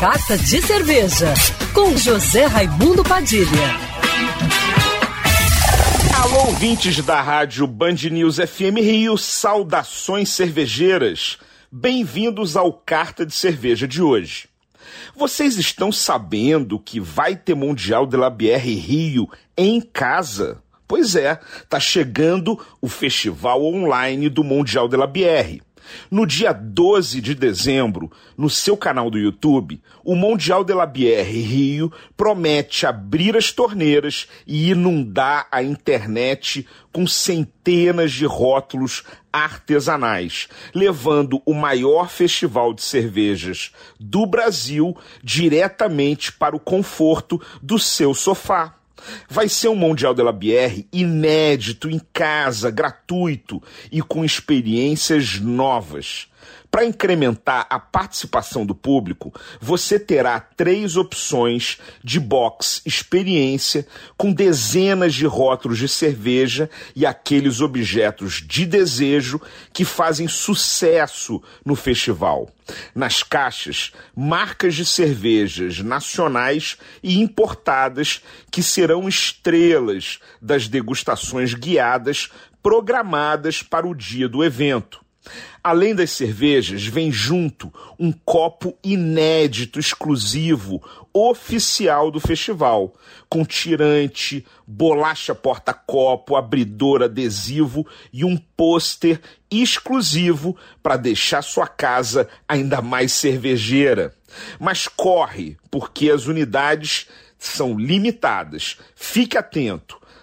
Carta de Cerveja, com José Raimundo Padilha. Alô, ouvintes da rádio Band News FM Rio, saudações cervejeiras. Bem-vindos ao Carta de Cerveja de hoje. Vocês estão sabendo que vai ter Mundial de la Bière Rio em casa? Pois é, tá chegando o festival online do Mundial de la Bière. No dia 12 de dezembro, no seu canal do YouTube, o Mundial de la Bière Rio promete abrir as torneiras e inundar a internet com centenas de rótulos artesanais, levando o maior festival de cervejas do Brasil diretamente para o conforto do seu sofá. Vai ser um Mundial de la Bière inédito, em casa, gratuito e com experiências novas. Para incrementar a participação do público, você terá três opções de box experiência com dezenas de rótulos de cerveja e aqueles objetos de desejo que fazem sucesso no festival. Nas caixas, marcas de cervejas nacionais e importadas que serão estrelas das degustações guiadas programadas para o dia do evento. Além das cervejas, vem junto um copo inédito, exclusivo, oficial do festival, com tirante, bolacha porta-copo, abridor adesivo e um pôster exclusivo para deixar sua casa ainda mais cervejeira. Mas corre, porque as unidades são limitadas. Fique atento.